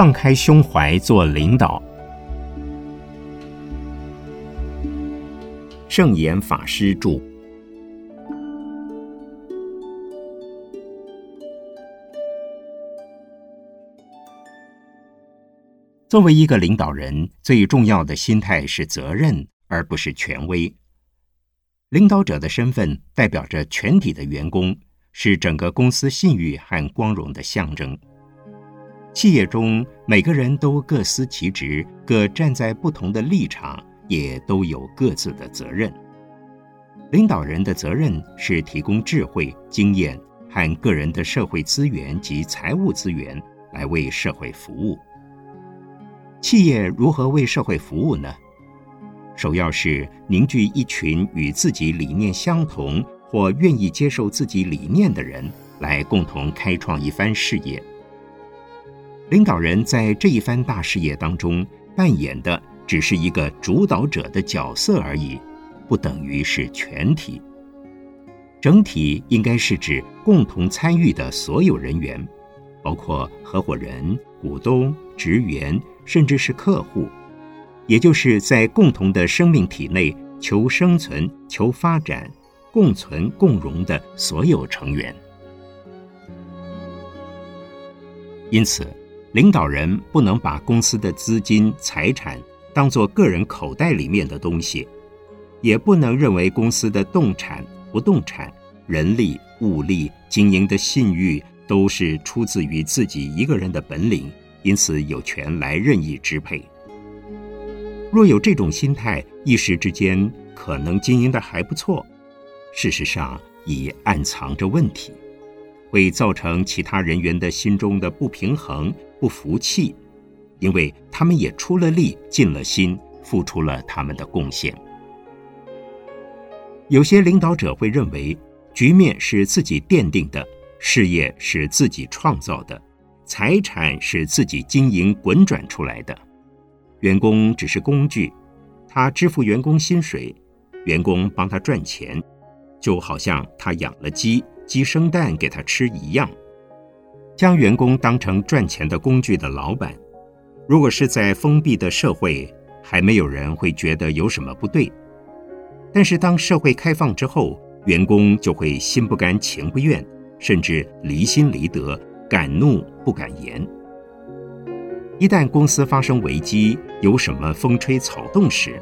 放开胸怀做领导。圣严法师著。作为一个领导人，最重要的心态是责任，而不是权威。领导者的身份代表着全体的员工，是整个公司信誉和光荣的象征。企业中每个人都各司其职，各站在不同的立场，也都有各自的责任。领导人的责任是提供智慧、经验和个人的社会资源及财务资源，来为社会服务。企业如何为社会服务呢？首要是凝聚一群与自己理念相同或愿意接受自己理念的人，来共同开创一番事业。领导人在这一番大事业当中扮演的只是一个主导者的角色而已，不等于是全体。整体应该是指共同参与的所有人员，包括合伙人、股东、职员，甚至是客户，也就是在共同的生命体内求生存、求发展、共存共荣的所有成员。因此。领导人不能把公司的资金、财产当作个人口袋里面的东西，也不能认为公司的动产、不动产、人力、物力、经营的信誉都是出自于自己一个人的本领，因此有权来任意支配。若有这种心态，一时之间可能经营的还不错，事实上已暗藏着问题，会造成其他人员的心中的不平衡。不服气，因为他们也出了力、尽了心、付出了他们的贡献。有些领导者会认为，局面是自己奠定的，事业是自己创造的，财产是自己经营滚转出来的，员工只是工具，他支付员工薪水，员工帮他赚钱，就好像他养了鸡，鸡生蛋给他吃一样。将员工当成赚钱的工具的老板，如果是在封闭的社会，还没有人会觉得有什么不对。但是当社会开放之后，员工就会心不甘情不愿，甚至离心离德，敢怒不敢言。一旦公司发生危机，有什么风吹草动时，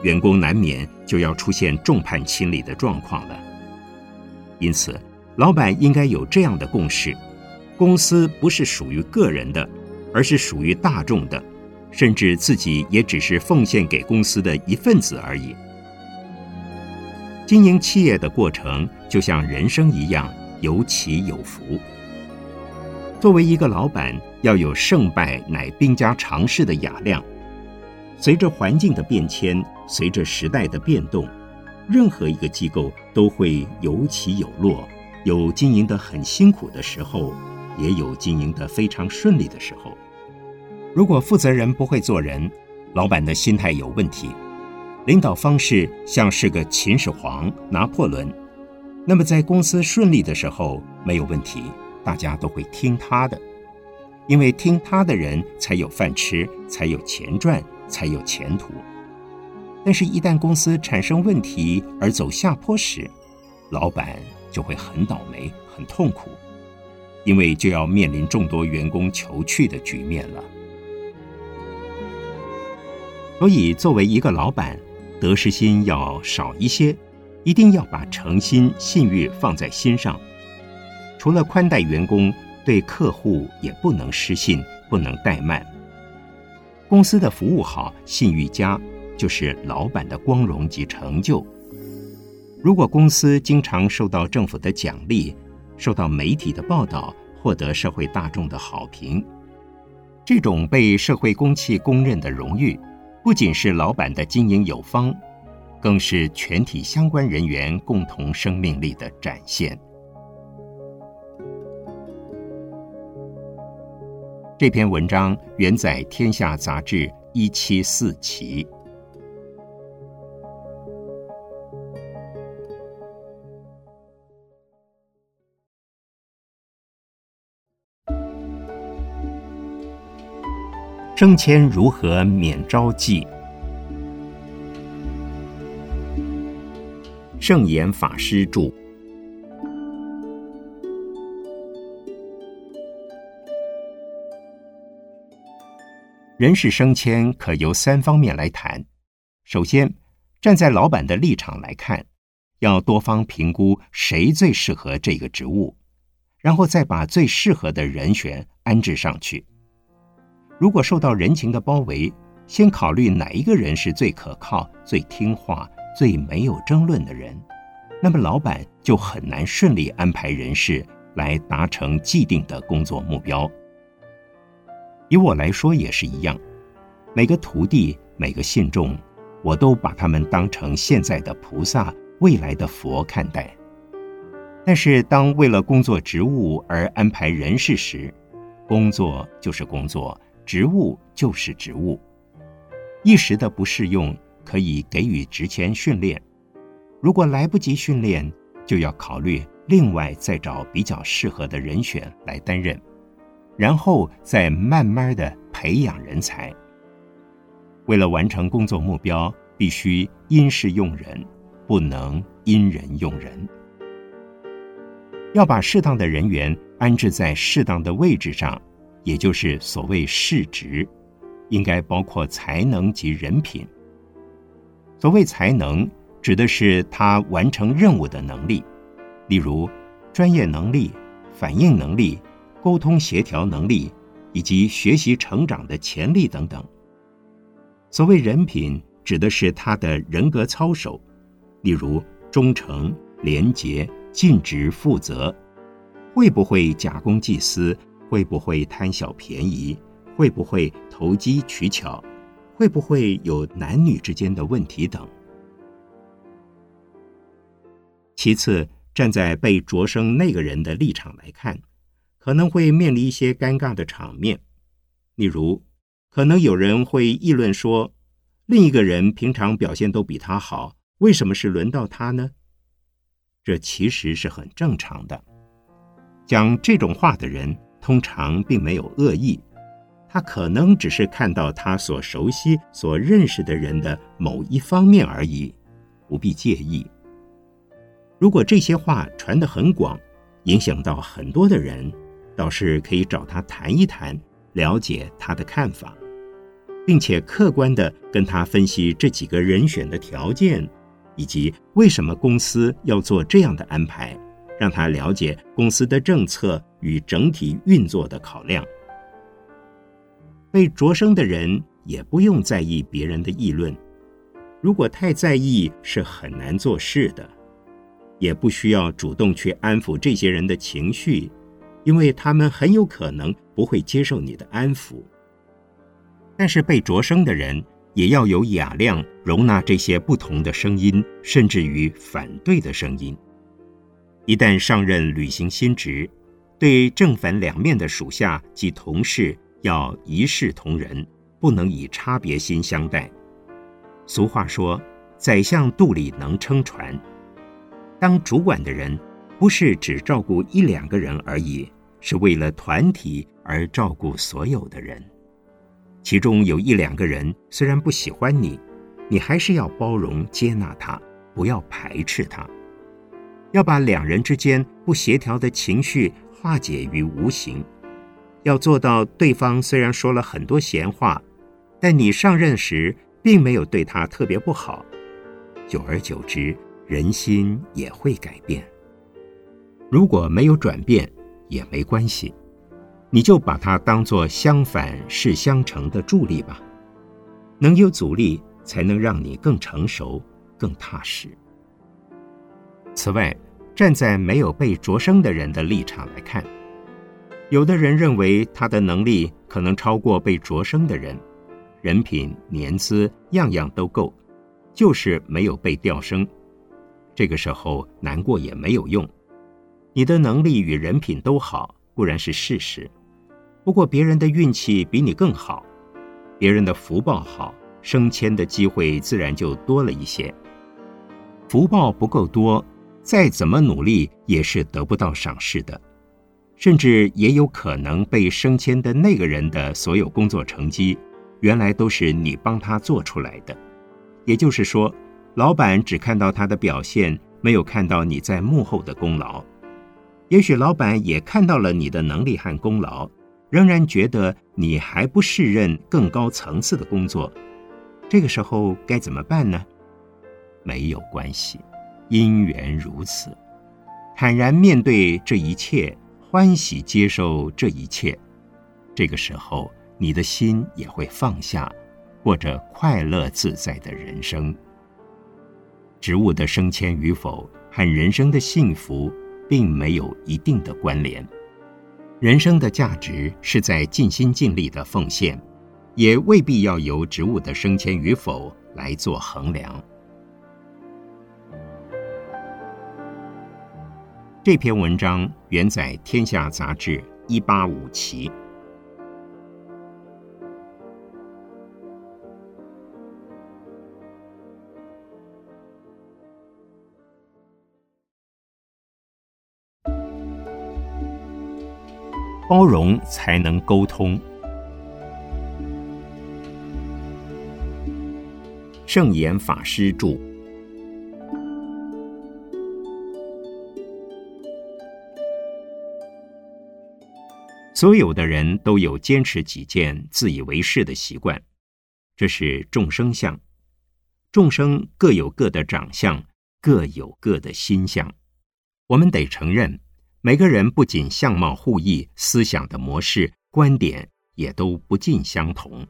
员工难免就要出现众叛亲离的状况了。因此，老板应该有这样的共识。公司不是属于个人的，而是属于大众的，甚至自己也只是奉献给公司的一份子而已。经营企业的过程就像人生一样，有起有伏。作为一个老板，要有胜败乃兵家常事的雅量。随着环境的变迁，随着时代的变动，任何一个机构都会有起有落，有经营的很辛苦的时候。也有经营的非常顺利的时候。如果负责人不会做人，老板的心态有问题，领导方式像是个秦始皇、拿破仑，那么在公司顺利的时候没有问题，大家都会听他的，因为听他的人才有饭吃，才有钱赚，才有前途。但是，一旦公司产生问题而走下坡时，老板就会很倒霉、很痛苦。因为就要面临众多员工求去的局面了，所以作为一个老板，得失心要少一些，一定要把诚心信誉放在心上。除了宽待员工，对客户也不能失信，不能怠慢。公司的服务好，信誉佳，就是老板的光荣及成就。如果公司经常受到政府的奖励，受到媒体的报道，获得社会大众的好评，这种被社会公器公认的荣誉，不仅是老板的经营有方，更是全体相关人员共同生命力的展现。这篇文章原载《天下》杂志一七四期。升迁如何免招忌？圣严法师著。人事升迁可由三方面来谈。首先，站在老板的立场来看，要多方评估谁最适合这个职务，然后再把最适合的人选安置上去。如果受到人情的包围，先考虑哪一个人是最可靠、最听话、最没有争论的人，那么老板就很难顺利安排人事来达成既定的工作目标。以我来说也是一样，每个徒弟、每个信众，我都把他们当成现在的菩萨、未来的佛看待。但是，当为了工作职务而安排人事时，工作就是工作。职务就是职务，一时的不适用可以给予职前训练，如果来不及训练，就要考虑另外再找比较适合的人选来担任，然后再慢慢的培养人才。为了完成工作目标，必须因事用人，不能因人用人，要把适当的人员安置在适当的位置上。也就是所谓市值，应该包括才能及人品。所谓才能，指的是他完成任务的能力，例如专业能力、反应能力、沟通协调能力以及学习成长的潜力等等。所谓人品，指的是他的人格操守，例如忠诚、廉洁、尽职负责，会不会假公济私。会不会贪小便宜？会不会投机取巧？会不会有男女之间的问题等？其次，站在被擢升那个人的立场来看，可能会面临一些尴尬的场面。例如，可能有人会议论说，另一个人平常表现都比他好，为什么是轮到他呢？这其实是很正常的。讲这种话的人。通常并没有恶意，他可能只是看到他所熟悉、所认识的人的某一方面而已，不必介意。如果这些话传得很广，影响到很多的人，倒是可以找他谈一谈，了解他的看法，并且客观地跟他分析这几个人选的条件，以及为什么公司要做这样的安排。让他了解公司的政策与整体运作的考量。被擢升的人也不用在意别人的议论，如果太在意，是很难做事的。也不需要主动去安抚这些人的情绪，因为他们很有可能不会接受你的安抚。但是被擢升的人也要有雅量，容纳这些不同的声音，甚至于反对的声音。一旦上任履行新职，对正反两面的属下及同事要一视同仁，不能以差别心相待。俗话说：“宰相肚里能撑船。”当主管的人，不是只照顾一两个人而已，是为了团体而照顾所有的人。其中有一两个人虽然不喜欢你，你还是要包容接纳他，不要排斥他。要把两人之间不协调的情绪化解于无形，要做到对方虽然说了很多闲话，但你上任时并没有对他特别不好，久而久之，人心也会改变。如果没有转变也没关系，你就把它当做相反是相成的助力吧。能有阻力，才能让你更成熟、更踏实。此外，站在没有被擢升的人的立场来看，有的人认为他的能力可能超过被擢升的人，人品、年资样样都够，就是没有被调升。这个时候难过也没有用。你的能力与人品都好固然是事实，不过别人的运气比你更好，别人的福报好，升迁的机会自然就多了一些。福报不够多。再怎么努力也是得不到赏识的，甚至也有可能被升迁的那个人的所有工作成绩原来都是你帮他做出来的。也就是说，老板只看到他的表现，没有看到你在幕后的功劳。也许老板也看到了你的能力和功劳，仍然觉得你还不适任更高层次的工作。这个时候该怎么办呢？没有关系，因缘如此，坦然面对这一切，欢喜接受这一切。这个时候，你的心也会放下。过着快乐自在的人生。植物的升迁与否和人生的幸福并没有一定的关联。人生的价值是在尽心尽力的奉献，也未必要由植物的升迁与否来做衡量。这篇文章原载《天下》杂志一八五期。包容才能沟通。圣严法师著。所有的人都有坚持己见、自以为是的习惯，这是众生相。众生各有各的长相，各有各的心相。我们得承认。每个人不仅相貌互异，思想的模式、观点也都不尽相同。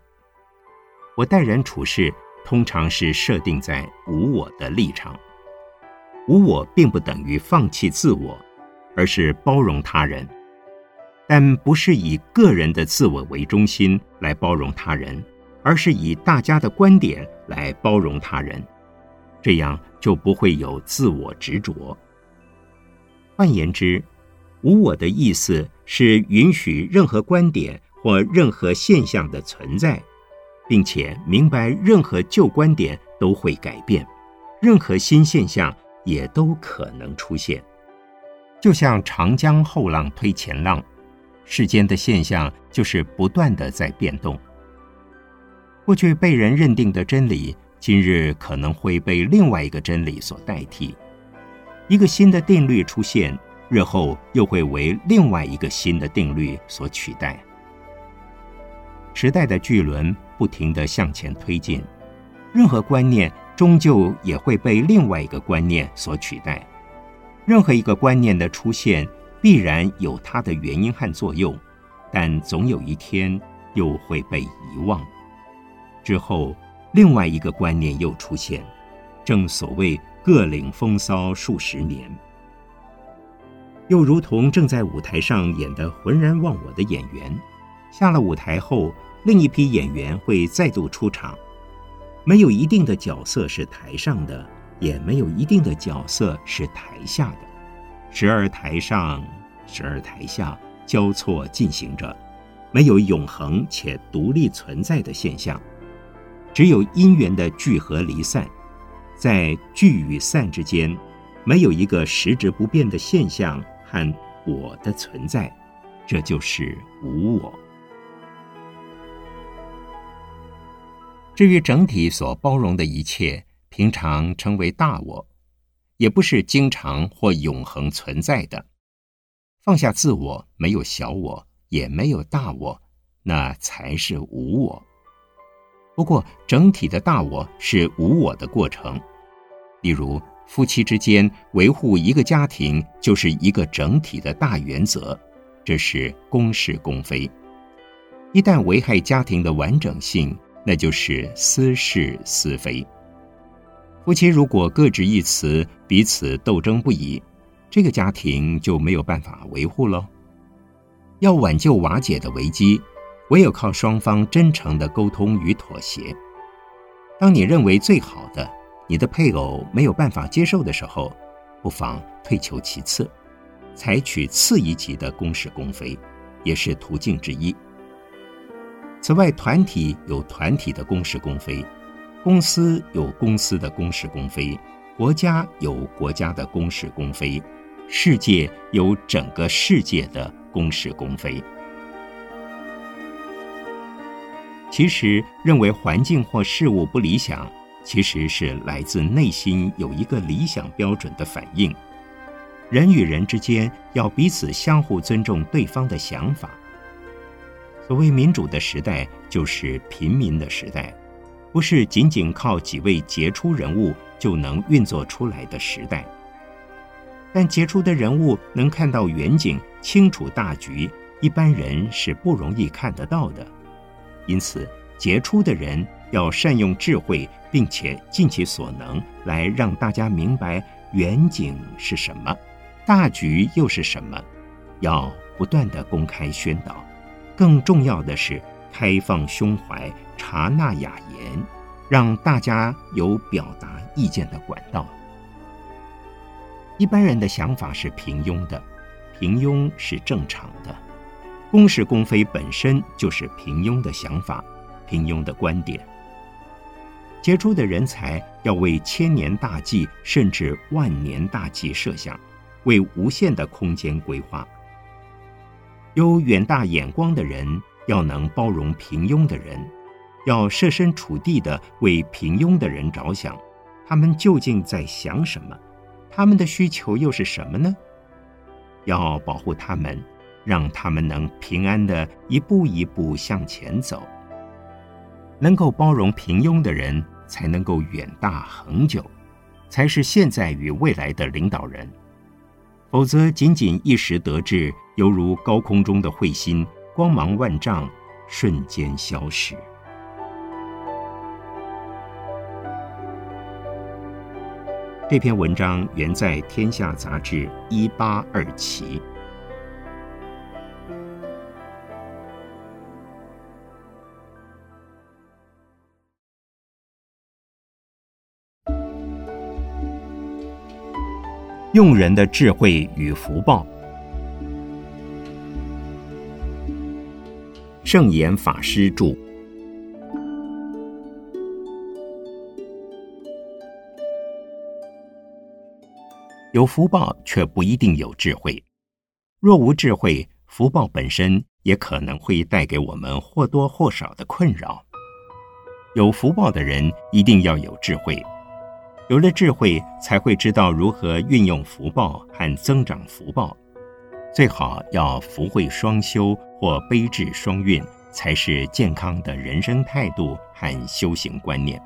我待人处事通常是设定在无我的立场。无我并不等于放弃自我，而是包容他人，但不是以个人的自我为中心来包容他人，而是以大家的观点来包容他人。这样就不会有自我执着。换言之，无我的意思是允许任何观点或任何现象的存在，并且明白任何旧观点都会改变，任何新现象也都可能出现。就像长江后浪推前浪，世间的现象就是不断的在变动。过去被人认定的真理，今日可能会被另外一个真理所代替，一个新的定律出现。日后又会为另外一个新的定律所取代。时代的巨轮不停的向前推进，任何观念终究也会被另外一个观念所取代。任何一个观念的出现，必然有它的原因和作用，但总有一天又会被遗忘。之后，另外一个观念又出现，正所谓各领风骚数十年。又如同正在舞台上演得浑然忘我的演员，下了舞台后，另一批演员会再度出场。没有一定的角色是台上的，也没有一定的角色是台下的，时而台上，时而台下，交错进行着，没有永恒且独立存在的现象，只有因缘的聚合离散，在聚与散之间，没有一个实质不变的现象。和我的存在，这就是无我。至于整体所包容的一切，平常称为大我，也不是经常或永恒存在的。放下自我，没有小我，也没有大我，那才是无我。不过，整体的大我是无我的过程，例如。夫妻之间维护一个家庭，就是一个整体的大原则，这是公是公非。一旦危害家庭的完整性，那就是私是私非。夫妻如果各执一词，彼此斗争不已，这个家庭就没有办法维护喽。要挽救瓦解的危机，唯有靠双方真诚的沟通与妥协。当你认为最好的。你的配偶没有办法接受的时候，不妨退求其次，采取次一级的公事公非，也是途径之一。此外，团体有团体的公事公非，公司有公司的公事公非，国家有国家的公事公非，世界有整个世界的公事公非。其实认为环境或事物不理想，其实是来自内心有一个理想标准的反应。人与人之间要彼此相互尊重对方的想法。所谓民主的时代，就是平民的时代，不是仅仅靠几位杰出人物就能运作出来的时代。但杰出的人物能看到远景，清楚大局，一般人是不容易看得到的。因此，杰出的人要善用智慧，并且尽其所能来让大家明白远景是什么。大局又是什么？要不断的公开宣导，更重要的是开放胸怀，察纳雅言，让大家有表达意见的管道。一般人的想法是平庸的，平庸是正常的。公是公非本身就是平庸的想法，平庸的观点。杰出的人才要为千年大计，甚至万年大计设想。为无限的空间规划，有远大眼光的人要能包容平庸的人，要设身处地的为平庸的人着想。他们究竟在想什么？他们的需求又是什么呢？要保护他们，让他们能平安的一步一步向前走。能够包容平庸的人，才能够远大恒久，才是现在与未来的领导人。否则，仅仅一时得志，犹如高空中的彗星，光芒万丈，瞬间消失。这篇文章原在《天下》杂志一八二期。用人的智慧与福报。圣严法师著。有福报却不一定有智慧，若无智慧，福报本身也可能会带给我们或多或少的困扰。有福报的人一定要有智慧。有了智慧，才会知道如何运用福报和增长福报。最好要福慧双修或悲智双运，才是健康的人生态度和修行观念。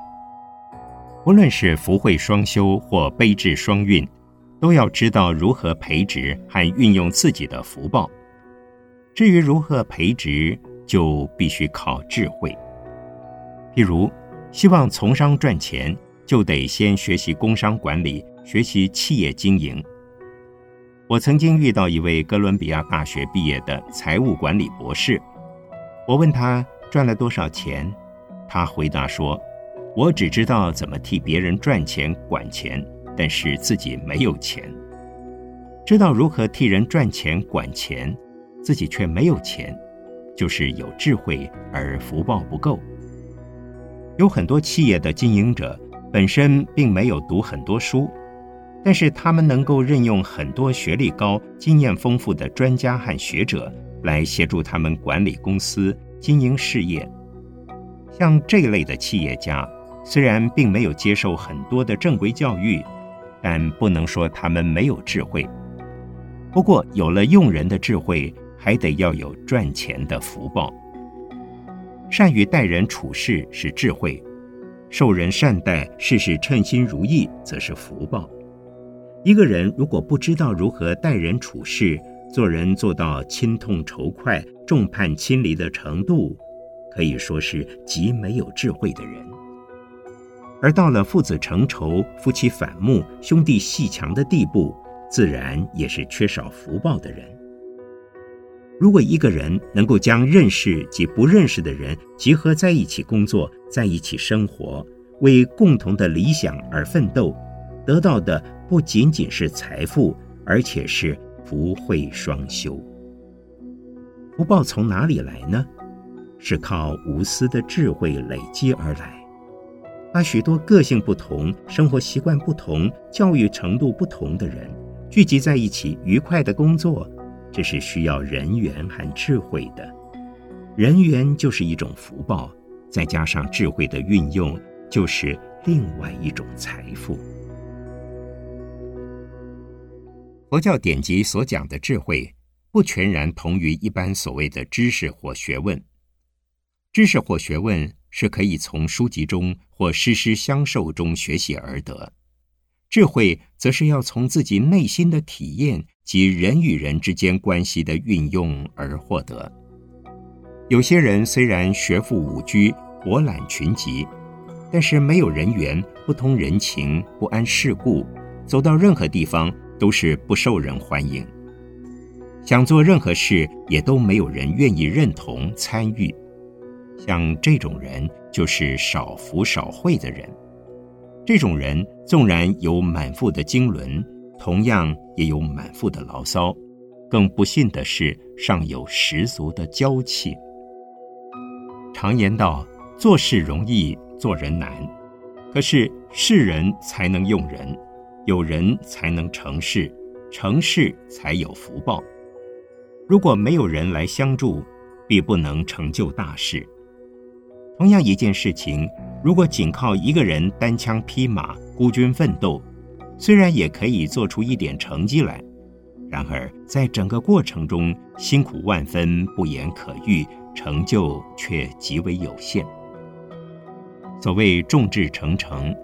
无论是福慧双修或悲智双运，都要知道如何培植和运用自己的福报。至于如何培植，就必须靠智慧。譬如，希望从商赚钱。就得先学习工商管理，学习企业经营。我曾经遇到一位哥伦比亚大学毕业的财务管理博士，我问他赚了多少钱，他回答说：“我只知道怎么替别人赚钱管钱，但是自己没有钱。知道如何替人赚钱管钱，自己却没有钱，就是有智慧而福报不够。有很多企业的经营者。”本身并没有读很多书，但是他们能够任用很多学历高、经验丰富的专家和学者来协助他们管理公司、经营事业。像这类的企业家，虽然并没有接受很多的正规教育，但不能说他们没有智慧。不过，有了用人的智慧，还得要有赚钱的福报。善于待人处事是智慧。受人善待，事事称心如意，则是福报。一个人如果不知道如何待人处事，做人做到亲痛仇快、众叛亲离的程度，可以说是极没有智慧的人。而到了父子成仇、夫妻反目、兄弟戏强的地步，自然也是缺少福报的人。如果一个人能够将认识及不认识的人集合在一起工作，在一起生活，为共同的理想而奋斗，得到的不仅仅是财富，而且是福慧双修。福报从哪里来呢？是靠无私的智慧累积而来。把许多个性不同、生活习惯不同、教育程度不同的人聚集在一起，愉快的工作。这是需要人缘和智慧的，人缘就是一种福报，再加上智慧的运用，就是另外一种财富。佛教典籍所讲的智慧，不全然同于一般所谓的知识或学问。知识或学问是可以从书籍中或师师相授中学习而得，智慧则是要从自己内心的体验及人与人之间关系的运用而获得。有些人虽然学富五车，博览群集，但是没有人缘，不通人情，不谙世故，走到任何地方都是不受人欢迎，想做任何事也都没有人愿意认同参与。像这种人，就是少福少慧的人。这种人纵然有满腹的经纶，同样也有满腹的牢骚。更不幸的是，尚有十足的娇气。常言道：“做事容易，做人难。”可是是人才能用人，有人才能成事，成事才有福报。如果没有人来相助，必不能成就大事。同样一件事情，如果仅靠一个人单枪匹马、孤军奋斗，虽然也可以做出一点成绩来，然而在整个过程中辛苦万分，不言可喻，成就却极为有限。所谓众志成城，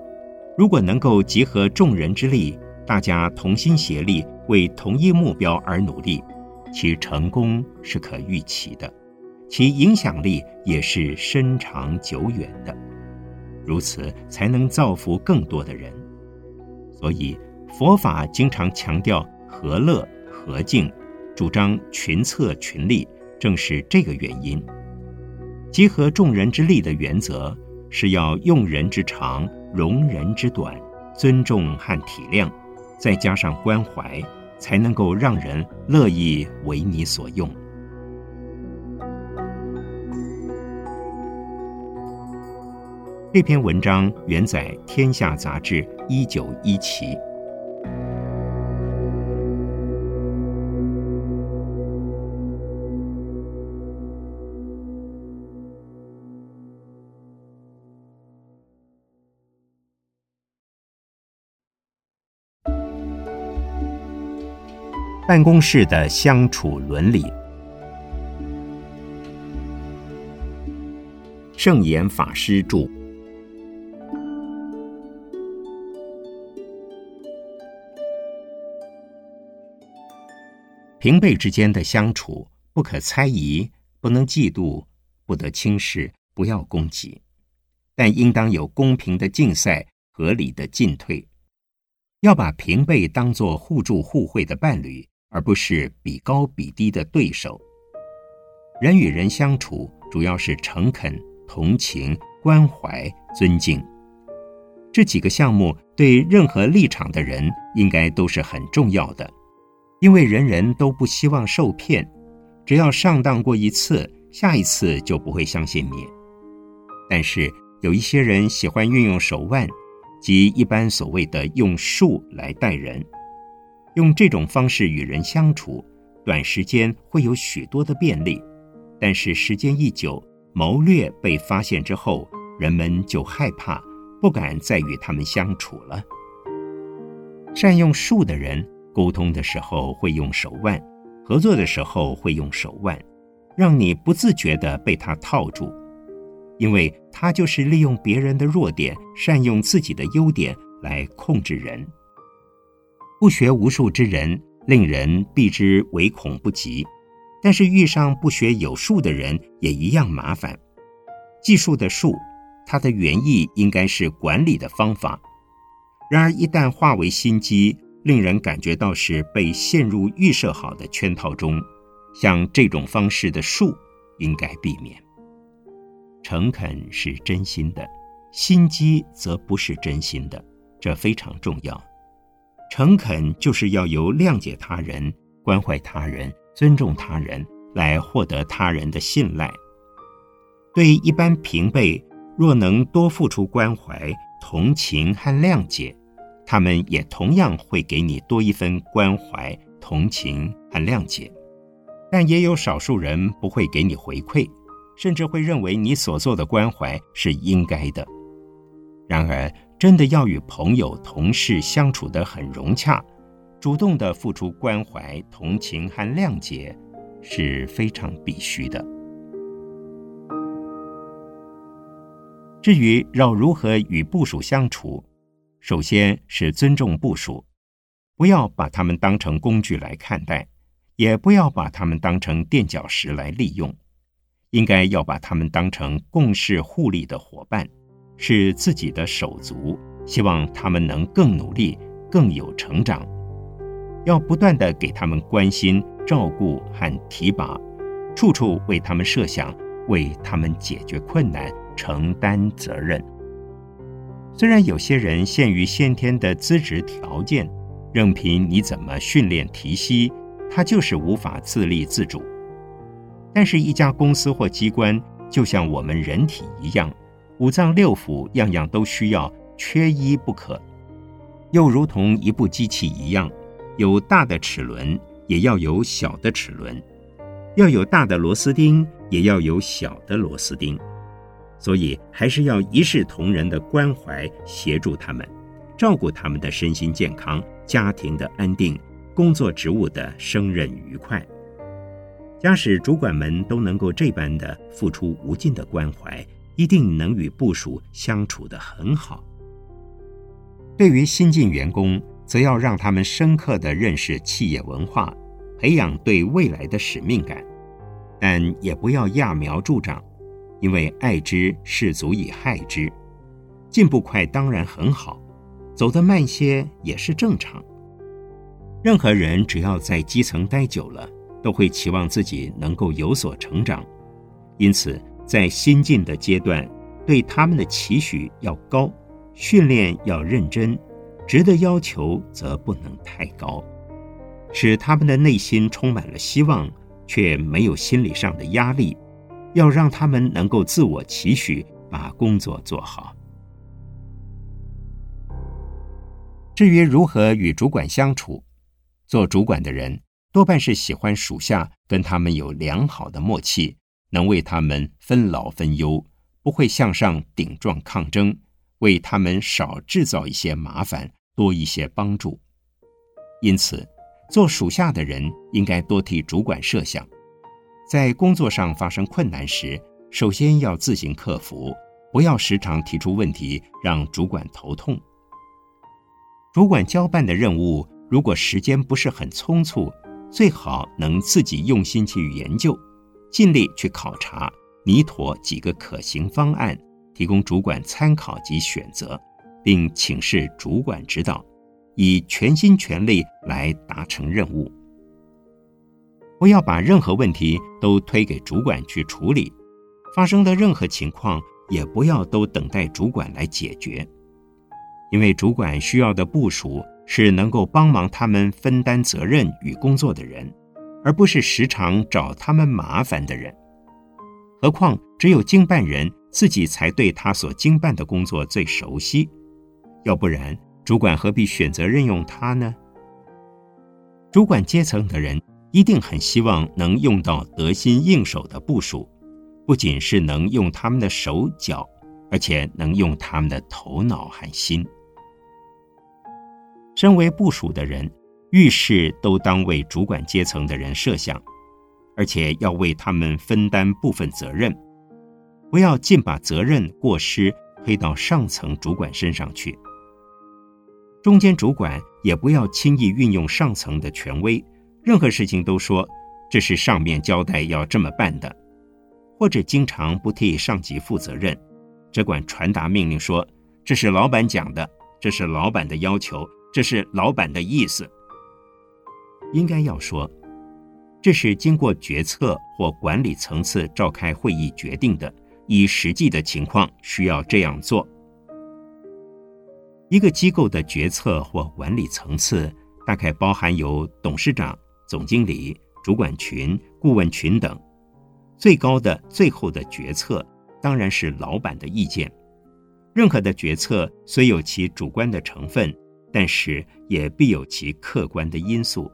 如果能够集合众人之力，大家同心协力，为同一目标而努力，其成功是可预期的。其影响力也是深长久远的，如此才能造福更多的人。所以佛法经常强调和乐和敬，主张群策群力，正是这个原因。集合众人之力的原则，是要用人之长，容人之短，尊重和体谅，再加上关怀，才能够让人乐意为你所用。这篇文章原载《天下》杂志一九一期。办公室的相处伦理，圣严法师著。平辈之间的相处不可猜疑，不能嫉妒，不得轻视，不要攻击，但应当有公平的竞赛，合理的进退。要把平辈当作互助互惠的伴侣，而不是比高比低的对手。人与人相处，主要是诚恳、同情、关怀、尊敬这几个项目，对任何立场的人应该都是很重要的。因为人人都不希望受骗，只要上当过一次，下一次就不会相信你。但是有一些人喜欢运用手腕，即一般所谓的用术来待人，用这种方式与人相处，短时间会有许多的便利，但是时间一久，谋略被发现之后，人们就害怕，不敢再与他们相处了。善用术的人。沟通的时候会用手腕，合作的时候会用手腕，让你不自觉地被他套住，因为他就是利用别人的弱点，善用自己的优点来控制人。不学无术之人，令人避之唯恐不及；但是遇上不学有术的人，也一样麻烦。技术的术，它的原意应该是管理的方法，然而一旦化为心机。令人感觉到是被陷入预设好的圈套中，像这种方式的术应该避免。诚恳是真心的，心机则不是真心的，这非常重要。诚恳就是要由谅解他人、关怀他人、尊重他人来获得他人的信赖。对一般平辈，若能多付出关怀、同情和谅解。他们也同样会给你多一分关怀、同情和谅解，但也有少数人不会给你回馈，甚至会认为你所做的关怀是应该的。然而，真的要与朋友、同事相处得很融洽，主动的付出关怀、同情和谅解，是非常必须的。至于要如何与部属相处，首先是尊重部属，不要把他们当成工具来看待，也不要把他们当成垫脚石来利用，应该要把他们当成共事互利的伙伴。是自己的手足，希望他们能更努力、更有成长。要不断的给他们关心、照顾和提拔，处处为他们设想，为他们解决困难、承担责任。虽然有些人限于先天的资质条件，任凭你怎么训练提息，他就是无法自立自主。但是，一家公司或机关就像我们人体一样。五脏六腑样样都需要，缺一不可。又如同一部机器一样，有大的齿轮，也要有小的齿轮；要有大的螺丝钉，也要有小的螺丝钉。所以，还是要一视同仁的关怀协助他们，照顾他们的身心健康、家庭的安定、工作职务的胜任愉快。假使主管们都能够这般的付出无尽的关怀。一定能与部属相处得很好。对于新进员工，则要让他们深刻的认识企业文化，培养对未来的使命感，但也不要揠苗助长，因为爱之是足以害之。进步快当然很好，走得慢些也是正常。任何人只要在基层待久了，都会期望自己能够有所成长，因此。在新进的阶段，对他们的期许要高，训练要认真，值得要求则不能太高，使他们的内心充满了希望，却没有心理上的压力。要让他们能够自我期许，把工作做好。至于如何与主管相处，做主管的人多半是喜欢属下跟他们有良好的默契。能为他们分劳分忧，不会向上顶撞抗争，为他们少制造一些麻烦，多一些帮助。因此，做属下的人应该多替主管设想，在工作上发生困难时，首先要自行克服，不要时常提出问题让主管头痛。主管交办的任务，如果时间不是很匆促，最好能自己用心去研究。尽力去考察，拟妥几个可行方案，提供主管参考及选择，并请示主管指导，以全心全力来达成任务。不要把任何问题都推给主管去处理，发生的任何情况也不要都等待主管来解决，因为主管需要的部署是能够帮忙他们分担责任与工作的人。而不是时常找他们麻烦的人。何况只有经办人自己才对他所经办的工作最熟悉，要不然主管何必选择任用他呢？主管阶层的人一定很希望能用到得心应手的部署，不仅是能用他们的手脚，而且能用他们的头脑和心。身为部署的人。遇事都当为主管阶层的人设想，而且要为他们分担部分责任，不要尽把责任过失推到上层主管身上去。中间主管也不要轻易运用上层的权威，任何事情都说这是上面交代要这么办的，或者经常不替上级负责任，只管传达命令说这是老板讲的，这是老板的要求，这是老板的意思。应该要说，这是经过决策或管理层次召开会议决定的，以实际的情况需要这样做。一个机构的决策或管理层次，大概包含有董事长、总经理、主管群、顾问群等。最高的、最后的决策，当然是老板的意见。任何的决策虽有其主观的成分，但是也必有其客观的因素。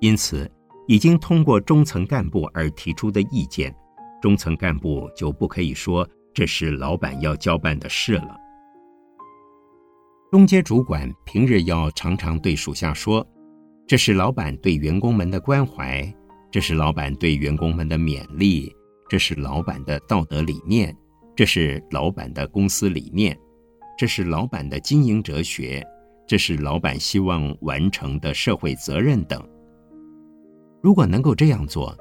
因此，已经通过中层干部而提出的意见，中层干部就不可以说这是老板要交办的事了。中阶主管平日要常常对属下说：“这是老板对员工们的关怀，这是老板对员工们的勉励，这是老板的道德理念，这是老板的公司理念，这是老板的经营哲学，这是老板希望完成的社会责任等。”如果能够这样做，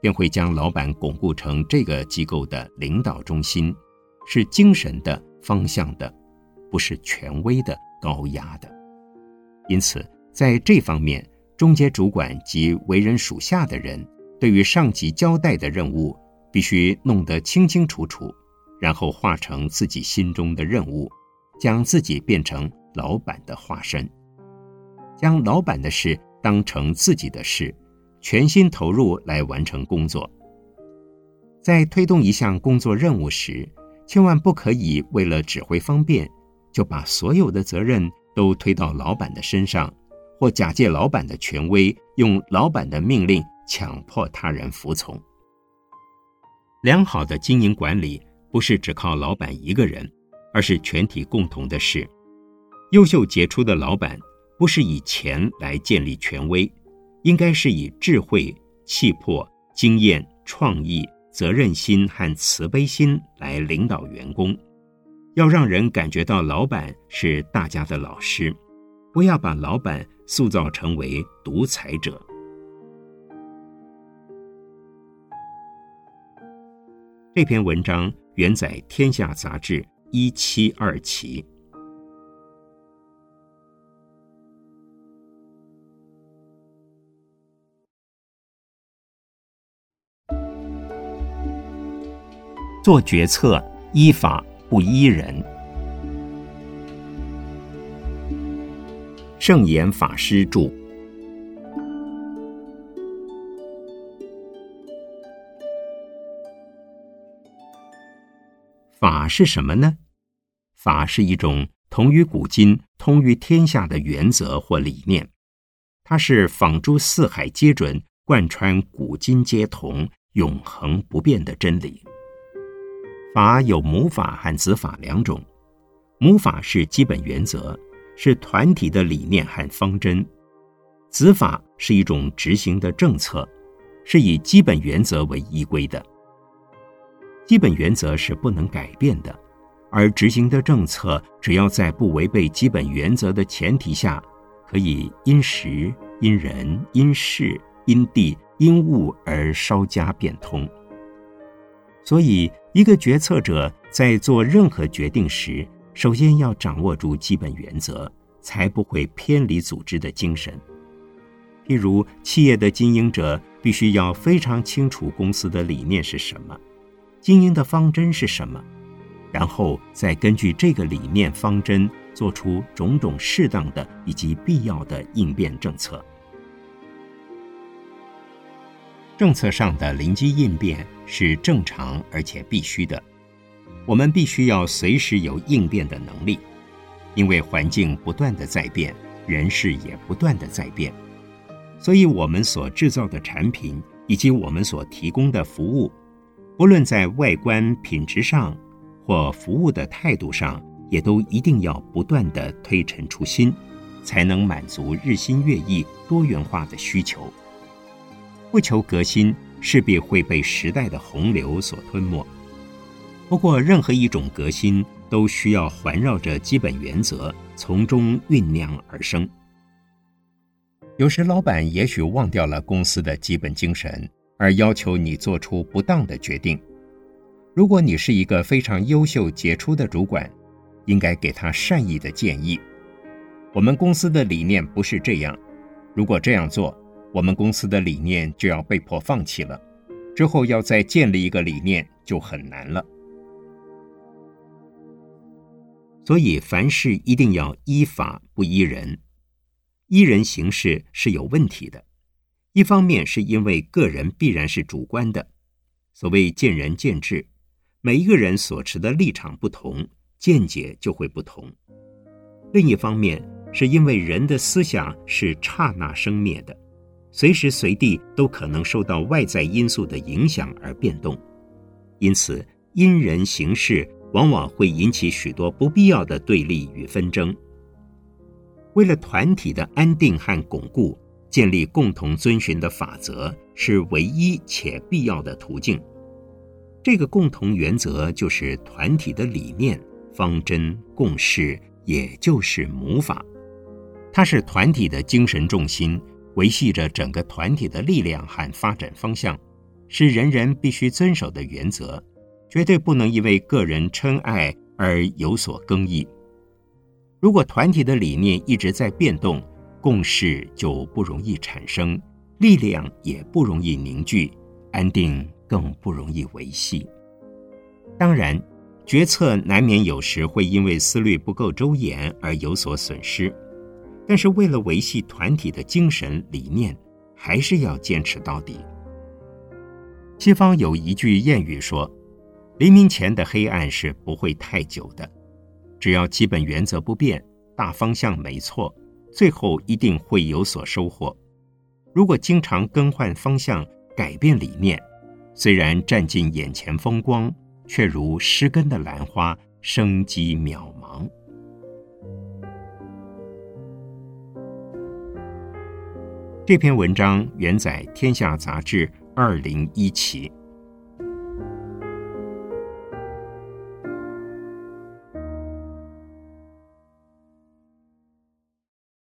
便会将老板巩固成这个机构的领导中心，是精神的方向的，不是权威的高压的。因此，在这方面，中阶主管及为人属下的人，对于上级交代的任务，必须弄得清清楚楚，然后化成自己心中的任务，将自己变成老板的化身，将老板的事当成自己的事。全心投入来完成工作。在推动一项工作任务时，千万不可以为了指挥方便，就把所有的责任都推到老板的身上，或假借老板的权威，用老板的命令强迫他人服从。良好的经营管理不是只靠老板一个人，而是全体共同的事。优秀杰出的老板不是以钱来建立权威。应该是以智慧、气魄、经验、创意、责任心和慈悲心来领导员工，要让人感觉到老板是大家的老师，不要把老板塑造成为独裁者。这篇文章原载《天下》杂志一七二期。做决策依法不依人。圣严法师著。法是什么呢？法是一种同于古今、通于天下的原则或理念，它是仿诸四海皆准、贯穿古今皆同、永恒不变的真理。法有母法和子法两种，母法是基本原则，是团体的理念和方针；子法是一种执行的政策，是以基本原则为依归的。基本原则是不能改变的，而执行的政策只要在不违背基本原则的前提下，可以因时、因人、因事、因地、因物而稍加变通。所以，一个决策者在做任何决定时，首先要掌握住基本原则，才不会偏离组织的精神。譬如，企业的经营者必须要非常清楚公司的理念是什么，经营的方针是什么，然后再根据这个理念方针，做出种种适当的以及必要的应变政策。政策上的临机应变是正常而且必须的，我们必须要随时有应变的能力，因为环境不断的在变，人事也不断的在变，所以我们所制造的产品以及我们所提供的服务，不论在外观品质上或服务的态度上，也都一定要不断的推陈出新，才能满足日新月异、多元化的需求。不求革新，势必会被时代的洪流所吞没。不过，任何一种革新都需要环绕着基本原则，从中酝酿而生。有时，老板也许忘掉了公司的基本精神，而要求你做出不当的决定。如果你是一个非常优秀杰出的主管，应该给他善意的建议。我们公司的理念不是这样，如果这样做。我们公司的理念就要被迫放弃了，之后要再建立一个理念就很难了。所以凡事一定要依法不依人，依人行事是有问题的。一方面是因为个人必然是主观的，所谓见仁见智，每一个人所持的立场不同，见解就会不同。另一方面是因为人的思想是刹那生灭的。随时随地都可能受到外在因素的影响而变动，因此因人行事往往会引起许多不必要的对立与纷争。为了团体的安定和巩固，建立共同遵循的法则是唯一且必要的途径。这个共同原则就是团体的理念、方针、共识，也就是母法。它是团体的精神重心，维系着整个团体的力量和发展方向，是人人必须遵守的原则，绝对不能因为个人称爱而有所更易。如果团体的理念一直在变动，共识就不容易产生，力量也不容易凝聚，安定更不容易维系。当然，决策难免有时会因为思虑不够周延而有所损失。但是，为了维系团体的精神理念，还是要坚持到底。西方有一句谚语说：“黎明前的黑暗是不会太久的，只要基本原则不变，大方向没错，最后一定会有所收获。如果经常更换方向、改变理念，虽然占尽眼前风光，却如失根的兰花，生机渺茫。”这篇文章原载《天下杂志》二零一期。